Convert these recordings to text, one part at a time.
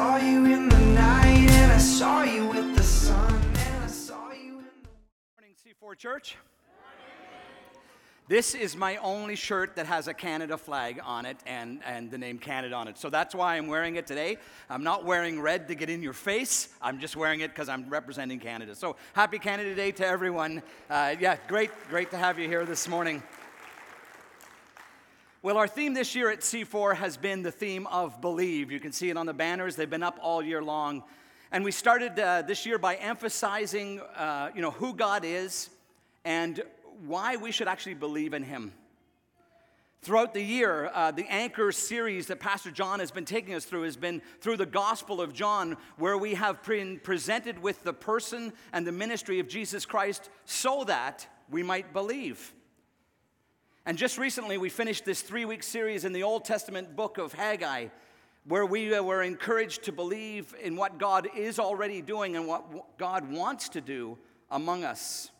saw you in the night, and I saw you with the sun, and I saw you in the morning, C4 Church. This is my only shirt that has a Canada flag on it and, and the name Canada on it. So that's why I'm wearing it today. I'm not wearing red to get in your face. I'm just wearing it because I'm representing Canada. So happy Canada Day to everyone. Uh, yeah, great, great to have you here this morning. Well, our theme this year at C4 has been the theme of believe. You can see it on the banners, they've been up all year long. And we started uh, this year by emphasizing, uh, you know, who God is and why we should actually believe in Him. Throughout the year, uh, the Anchor series that Pastor John has been taking us through has been through the Gospel of John, where we have been presented with the person and the ministry of Jesus Christ so that we might believe. And just recently, we finished this three week series in the Old Testament book of Haggai where we uh, were encouraged to believe in what God is already doing and what God wants to do among us.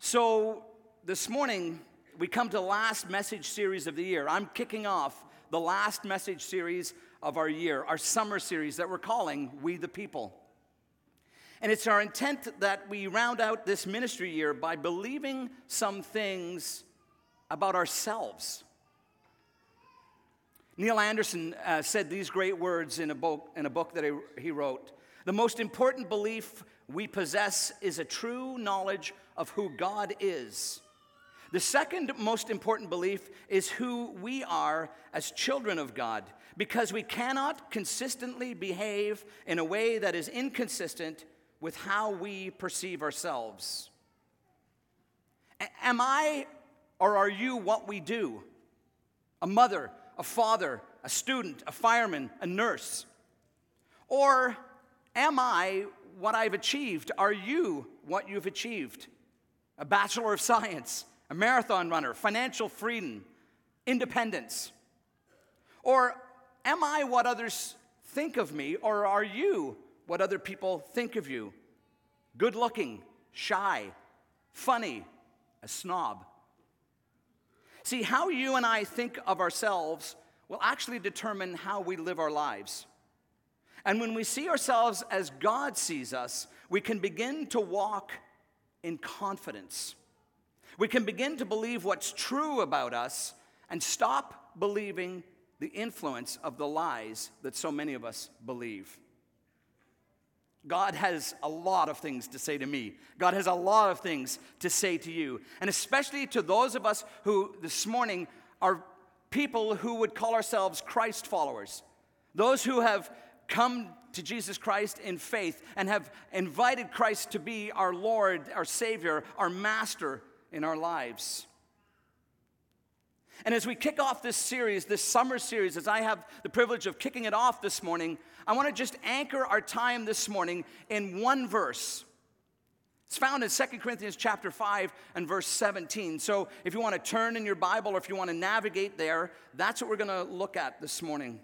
So this morning, we come to the last message series of the year. I'm kicking off the last message series of our year, our summer series that we're calling We the People. And it's our intent that we round out this ministry year by believing some things about ourselves Neil Anderson uh, said these great words in a book, in a book that he, wrote. The most important belief we possess is a true knowledge of who God is. The second most important belief is who we are as children of God, because we cannot consistently behave in a way that is inconsistent with how we perceive ourselves. A- am I or are you what we do? A mother, a father, a student, a fireman, a nurse? Or am I what I've achieved? Are you what you've achieved? A Bachelor of Science, a marathon runner, financial freedom, independence? Or am I what others think of me, or are you what other people think of you? Good looking, shy, funny, a snob. See, how you and I think of ourselves will actually determine how we live our lives. And when we see ourselves as God sees us, we can begin to walk in confidence. We can begin to believe what's true about us and stop believing the influence of the lies that so many of us believe. God has a lot of things to say to me. God has a lot of things to say to you. And especially to those of us who this morning are people who would call ourselves Christ followers. Those who have come to Jesus Christ in faith and have invited Christ to be our Lord, our Savior, our Master in our lives. And as we kick off this series, this summer series, as I have the privilege of kicking it off this morning, I want to just anchor our time this morning in one verse. It's found in 2 Corinthians chapter 5 and verse 17. So if you want to turn in your Bible or if you want to navigate there, that's what we're going to look at this morning.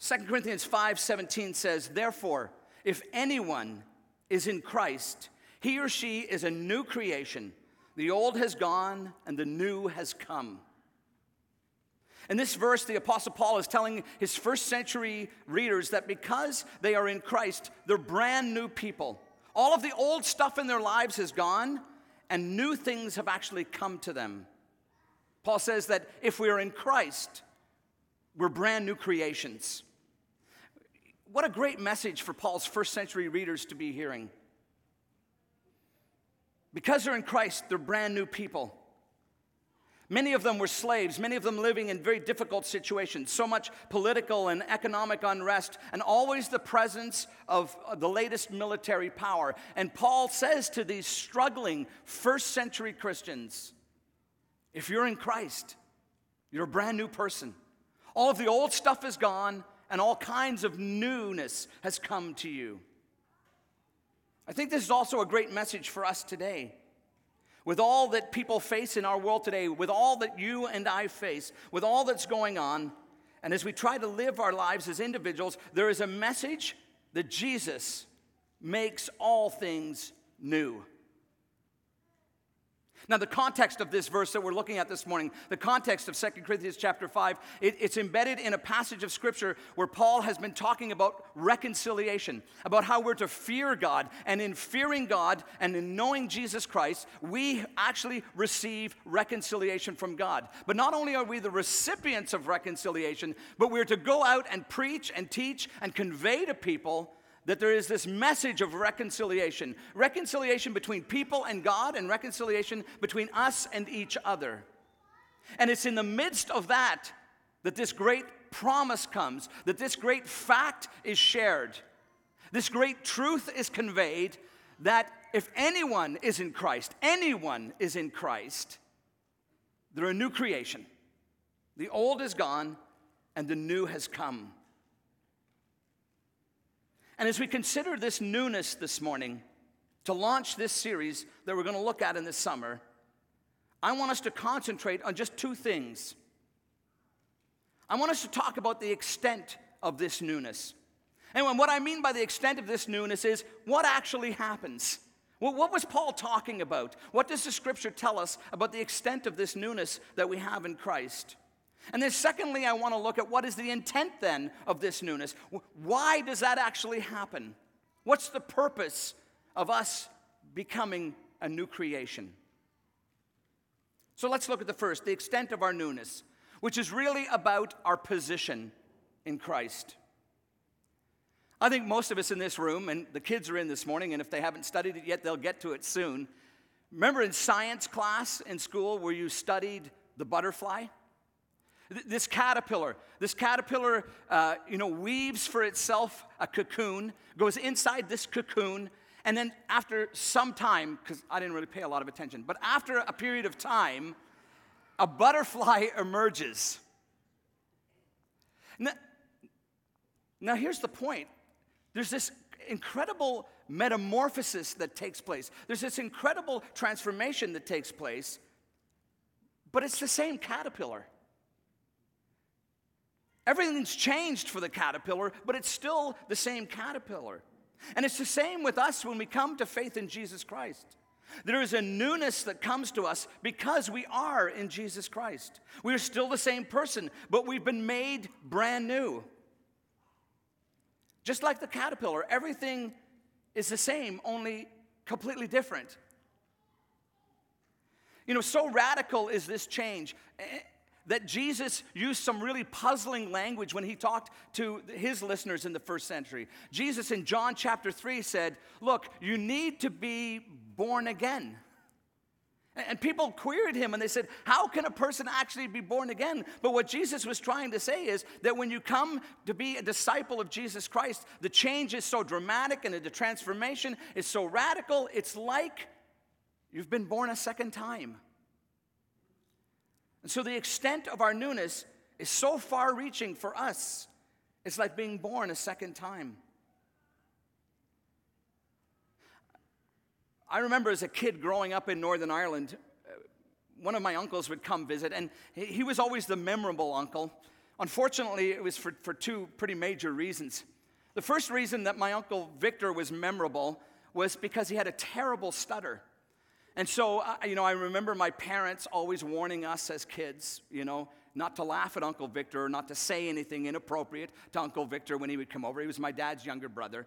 2 Corinthians 5:17 says, "Therefore, if anyone is in Christ, he or she is a new creation. The old has gone and the new has come. In this verse, the Apostle Paul is telling his first century readers that because they are in Christ, they're brand new people. All of the old stuff in their lives has gone, and new things have actually come to them. Paul says that if we are in Christ, we're brand new creations. What a great message for Paul's first century readers to be hearing. Because they're in Christ, they're brand new people. Many of them were slaves, many of them living in very difficult situations, so much political and economic unrest, and always the presence of uh, the latest military power. And Paul says to these struggling first century Christians if you're in Christ, you're a brand new person. All of the old stuff is gone, and all kinds of newness has come to you. I think this is also a great message for us today. With all that people face in our world today, with all that you and I face, with all that's going on, and as we try to live our lives as individuals, there is a message that Jesus makes all things new. Now, the context of this verse that we're looking at this morning, the context of 2 Corinthians chapter 5, it, it's embedded in a passage of scripture where Paul has been talking about reconciliation, about how we're to fear God. And in fearing God and in knowing Jesus Christ, we actually receive reconciliation from God. But not only are we the recipients of reconciliation, but we're to go out and preach and teach and convey to people that there is this message of reconciliation reconciliation between people and God, and reconciliation between us and each other. And it's in the midst of that that this great promise comes, that this great fact is shared, this great truth is conveyed that if anyone is in Christ, anyone is in Christ, they're a new creation. The old is gone and the new has come. And as we consider this newness this morning, to launch this series that we're going to look at in the summer, I want us to concentrate on just two things. I want us to talk about the extent of this newness. And what I mean by the extent of this newness is what actually happens. Well, what was Paul talking about? What does the scripture tell us about the extent of this newness that we have in Christ? And then, secondly, I want to look at what is the intent then of this newness. Why does that actually happen? What's the purpose of us becoming a new creation? So let's look at the first, the extent of our newness, which is really about our position in Christ. I think most of us in this room, and the kids are in this morning, and if they haven't studied it yet, they'll get to it soon. Remember in science class in school where you studied the butterfly? This caterpillar, this caterpillar, uh, you know, weaves for itself a cocoon, goes inside this cocoon, and then after some time, because I didn't really pay a lot of attention, but after a period of time, a butterfly emerges. Now, now here's the point there's this incredible metamorphosis that takes place, there's this incredible transformation that takes place, but it's the same caterpillar. Everything's changed for the caterpillar, but it's still the same caterpillar. And it's the same with us when we come to faith in Jesus Christ. There is a newness that comes to us because we are in Jesus Christ. We are still the same person, but we've been made brand new. Just like the caterpillar, everything is the same, only completely different. You know, so radical is this change that Jesus used some really puzzling language when he talked to his listeners in the first century. Jesus in John chapter 3 said, Look, you need to be born again. And people queried him and they said, How can a person actually be born again? But what Jesus was trying to say is that when you come to be a disciple of Jesus Christ, the change is so dramatic and the transformation is so radical, it's like you've been born a second time. And so the extent of our newness is so far reaching for us, it's like being born a second time. I remember as a kid growing up in Northern Ireland, uh, one of my uncles would come visit, and he was always the memorable uncle. Unfortunately, it was for, for two pretty major reasons. The first reason that my uncle Victor was memorable was because he had a terrible stutter. And so, uh, you know, I remember my parents always warning us as kids, you know, not to laugh at Uncle Victor, or not to say anything inappropriate to Uncle Victor when he would come over. He was my dad's younger brother.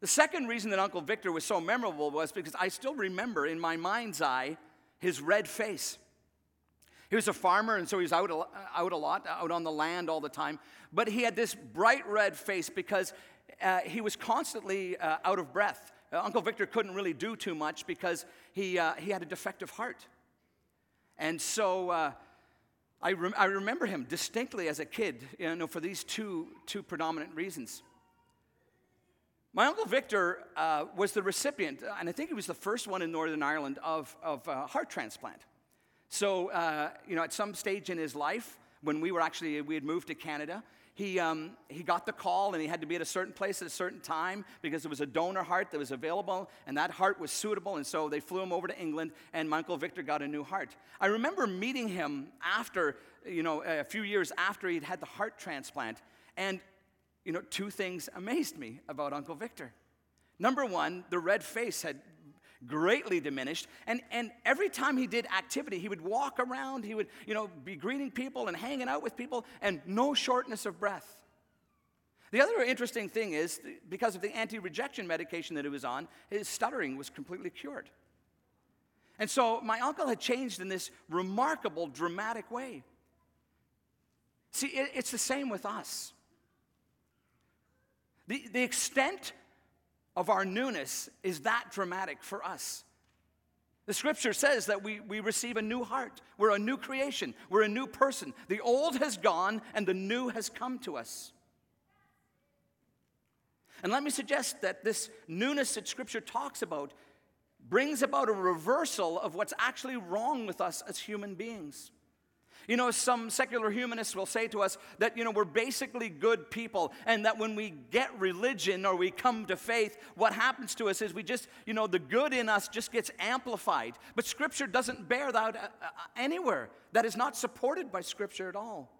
The second reason that Uncle Victor was so memorable was because I still remember in my mind's eye his red face. He was a farmer, and so he was out a, out a lot, out on the land all the time. But he had this bright red face because uh, he was constantly uh, out of breath. Uh, Uncle Victor couldn't really do too much because he, uh, he had a defective heart. And so uh, I, rem- I remember him distinctly as a kid, you know, for these two, two predominant reasons. My Uncle Victor uh, was the recipient, and I think he was the first one in Northern Ireland, of, of a heart transplant. So, uh, you know, at some stage in his life, when we were actually, we had moved to Canada, he, um, he got the call and he had to be at a certain place at a certain time because there was a donor heart that was available and that heart was suitable. And so they flew him over to England and my Uncle Victor got a new heart. I remember meeting him after, you know, a few years after he'd had the heart transplant. And, you know, two things amazed me about Uncle Victor. Number one, the red face had greatly diminished. And, and every time he did activity, he would walk around, he would, you know, be greeting people and hanging out with people, and no shortness of breath. The other interesting thing is, because of the anti rejection medication that he was on, his stuttering was completely cured. And so my uncle had changed in this remarkable, dramatic way. See, it, it's the same with us. The, the extent of our newness is that dramatic for us. The scripture says that we, we receive a new heart. We're a new creation. We're a new person. The old has gone and the new has come to us. And let me suggest that this newness that scripture talks about brings about a reversal of what's actually wrong with us as human beings. You know, some secular humanists will say to us that, you know, we're basically good people, and that when we get religion or we come to faith, what happens to us is we just, you know, the good in us just gets amplified. But Scripture doesn't bear that uh, uh, anywhere. That is not supported by Scripture at all.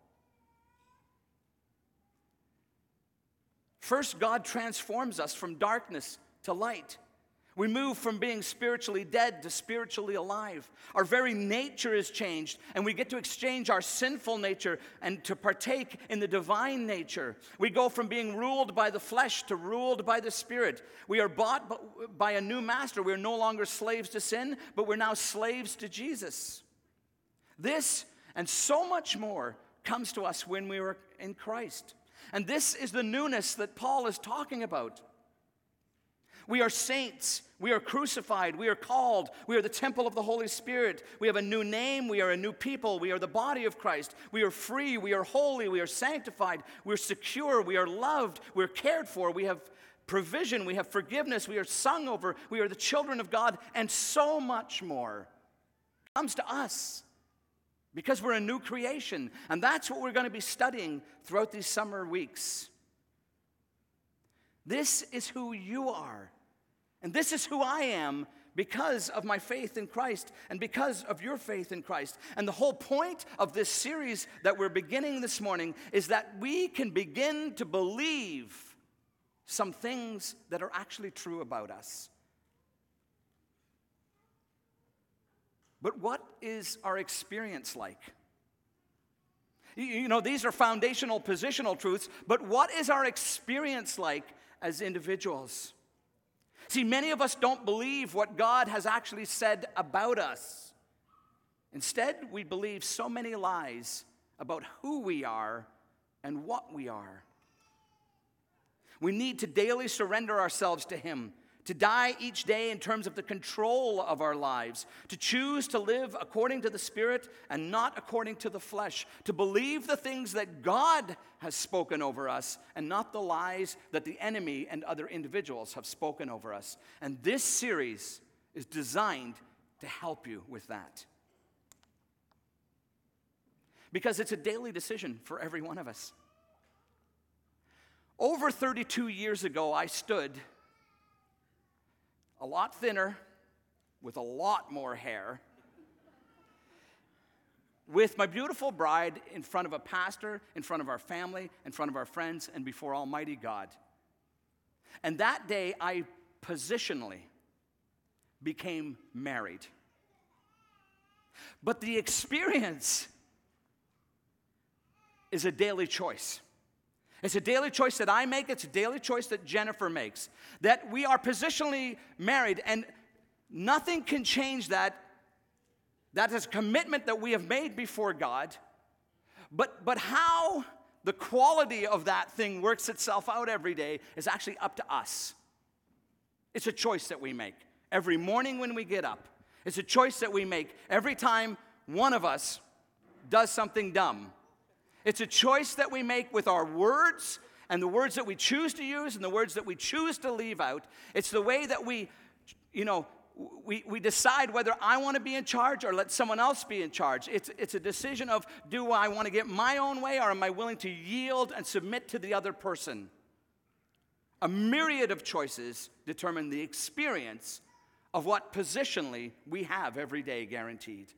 First, God transforms us from darkness to light. We move from being spiritually dead to spiritually alive. Our very nature is changed, and we get to exchange our sinful nature and to partake in the divine nature. We go from being ruled by the flesh to ruled by the spirit. We are bought by a new master. We are no longer slaves to sin, but we're now slaves to Jesus. This and so much more comes to us when we are in Christ. And this is the newness that Paul is talking about. We are saints. We are crucified. We are called. We are the temple of the Holy Spirit. We have a new name. We are a new people. We are the body of Christ. We are free. We are holy. We are sanctified. We're secure. We are loved. We're cared for. We have provision. We have forgiveness. We are sung over. We are the children of God, and so much more comes to us because we're a new creation. And that's what we're going to be studying throughout these summer weeks. This is who you are. And this is who I am because of my faith in Christ and because of your faith in Christ. And the whole point of this series that we're beginning this morning is that we can begin to believe some things that are actually true about us. But what is our experience like? You know, these are foundational positional truths, but what is our experience like as individuals? See, many of us don't believe what God has actually said about us. Instead, we believe so many lies about who we are and what we are. We need to daily surrender ourselves to Him to die each day in terms of the control of our lives, to choose to live according to the Spirit and not according to the flesh, to believe the things that God has spoken over us and not the lies that the enemy and other individuals have spoken over us. And this series is designed to help you with that. Because it's a daily decision for every one of us. Over 32 years ago, I stood a lot thinner, with a lot more hair, with my beautiful bride in front of a pastor, in front of our family, in front of our friends, and before Almighty God. And that day, I positionally became married. But the experience is a daily choice. It's a daily choice that I make, it's a daily choice that Jennifer makes. That we are positionally married, and nothing can change that. That is a commitment that we have made before God. But, but how the quality of that thing works itself out every day is actually up to us. It's a choice that we make every morning when we get up. It's a choice that we make every time one of us does something dumb it's a choice that we make with our words and the words that we choose to use and the words that we choose to leave out. It's the way that we, you know, we, we decide whether I want to be in charge or let someone else be in charge. It's, it's a decision of do I want to get my own way or am I willing to yield and submit to the other person? A myriad of choices determine the experience of what positionally we have every day guaranteed.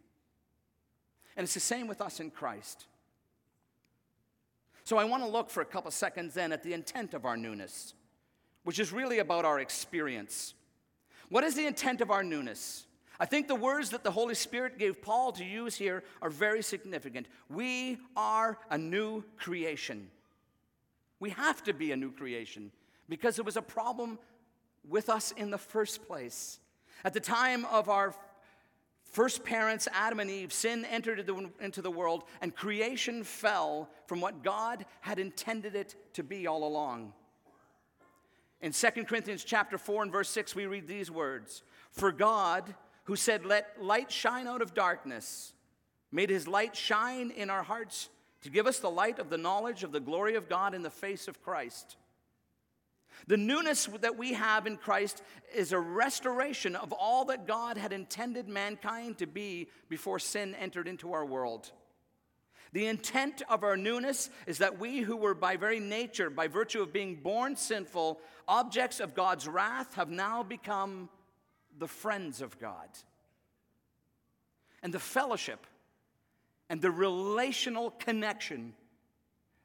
And it's the same with us in Christ. So I want to look for a couple seconds then at the intent of our newness, which is really about our experience. What is the intent of our newness? I think the words that the Holy Spirit gave Paul to use here are very significant. We are a new creation. We have to be a new creation because it was a problem with us in the first place. At the time of our first parents, Adam and Eve, sin entered into the world and creation fell from what God had intended it to be all along. In 2 Corinthians chapter 4 and verse 6 we read these words, "For God, who said let light shine out of darkness, made his light shine in our hearts to give us the light of the knowledge of the glory of God in the face of Christ." The newness that we have in Christ is a restoration of all that God had intended mankind to be before sin entered into our world. The intent of our newness is that we who were by very nature, by virtue of being born sinful, objects of God's wrath, have now become the friends of God. And the fellowship and the relational connection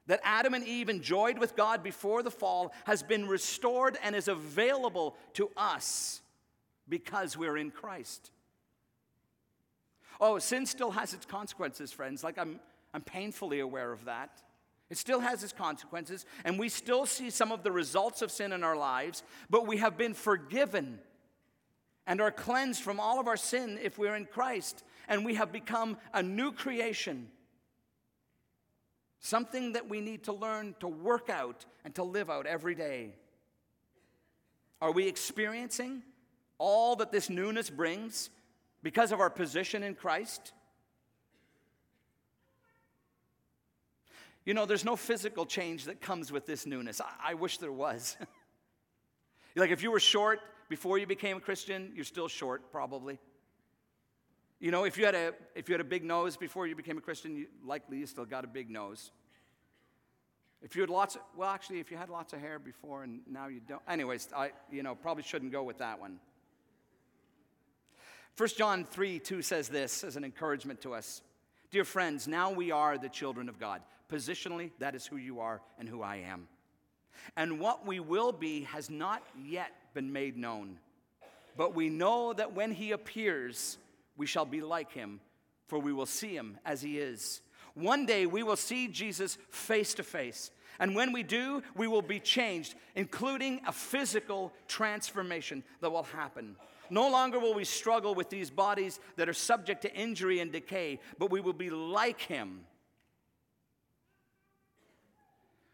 that Adam and Eve enjoyed with God before the fall has been restored and is available to us because we're in Christ. Oh, sin still has its consequences, friends. Like I'm, I'm painfully aware of that. It still has its consequences, and we still see some of the results of sin in our lives, but we have been forgiven and are cleansed from all of our sin if we're in Christ, and we have become a new creation. Something that we need to learn to work out and to live out every day. Are we experiencing all that this newness brings because of our position in Christ? You know, there's no physical change that comes with this newness. I, I wish there was. like if you were short before you became a Christian, you're still short, probably. You know, if you had a if you had a big nose before you became a Christian, you, likely you still got a big nose. If you had lots of, well, actually, if you had lots of hair before and now you don't. Anyways, I you know probably shouldn't go with that one. 1 John 3 2 says this as an encouragement to us. Dear friends, now we are the children of God. Positionally, that is who you are and who I am. And what we will be has not yet been made known. But we know that when he appears, we shall be like him, for we will see him as he is. One day we will see Jesus face to face. And when we do, we will be changed, including a physical transformation that will happen. No longer will we struggle with these bodies that are subject to injury and decay, but we will be like him.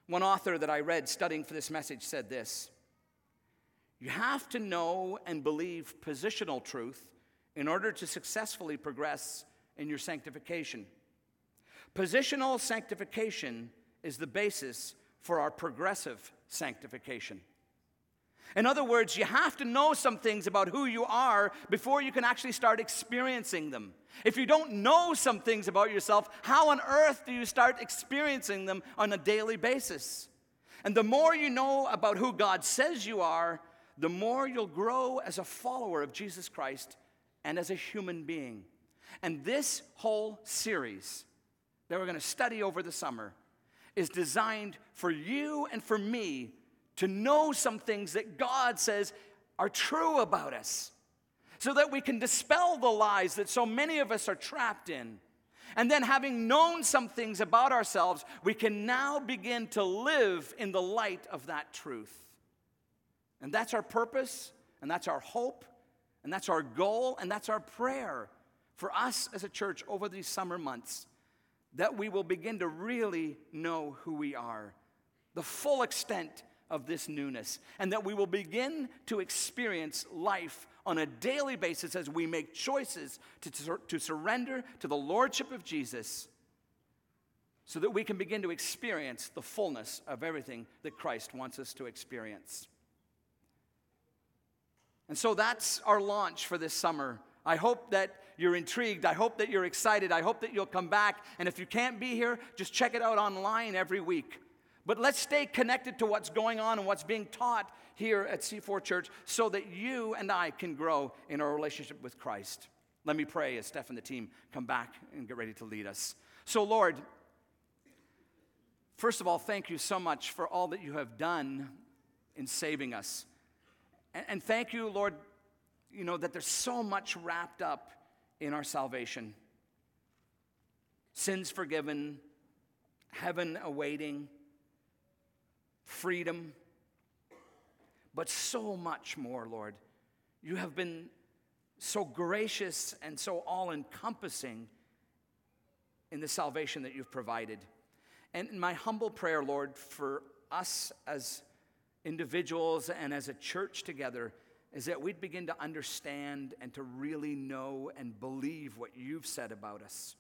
One author that I read studying for this message said this You have to know and believe positional truth in order to successfully progress in your sanctification. Positional sanctification is the basis for our progressive sanctification. In other words, you have to know some things about who you are before you can actually start experiencing them. If you don't know some things about yourself, how on earth do you start experiencing them on a daily basis? And the more you know about who God says you are, the more you'll grow as a follower of Jesus Christ and as a human being. And this whole series that we're going to study over the summer is designed for you and for me to know some things that God says are true about us so that we can dispel the lies that so many of us are trapped in. And then, having known some things about ourselves, we can now begin to live in the light of that truth. And that's our purpose, and that's our hope, and that's our goal, and that's our prayer for us as a church over these summer months that we will begin to really know who we are, the full extent of this newness, and that we will begin to experience life on a daily basis as we make choices to, to, surrender to the Lordship of Jesus so that we can begin to experience the fullness of everything that Christ wants us to experience. And so that's our launch for this summer. I hope that you're intrigued. I hope that you're excited. I hope that you'll come back. And if you can't be here, just check it out online every week. But let's stay connected to what's going on and what's being taught here at C4 Church so that you and I can grow in our relationship with Christ. Let me pray as Steph and the team come back and get ready to lead us. So, Lord, first of all, thank you so much for all that you have done in saving us. And, thank you, Lord, you know, that there's so much wrapped up in our salvation sins forgiven, heaven awaiting, freedom, but so much more, Lord. You have been so gracious and so all encompassing in the salvation that you've provided. And my humble prayer, Lord, for us as individuals and as a church together is that we'd begin to understand and to really know and believe what you've said about us.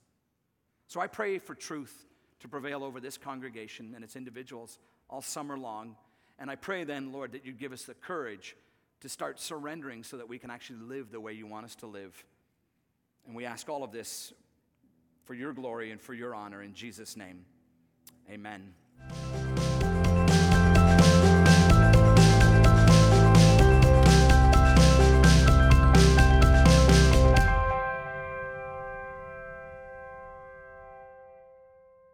So I pray for truth to prevail over this congregation and its individuals all summer long. And I pray then, Lord, that you give us the courage to start surrendering so that we can actually live the way you want us to live. And we ask all of this for your glory and for your honor in Jesus' name. Amen.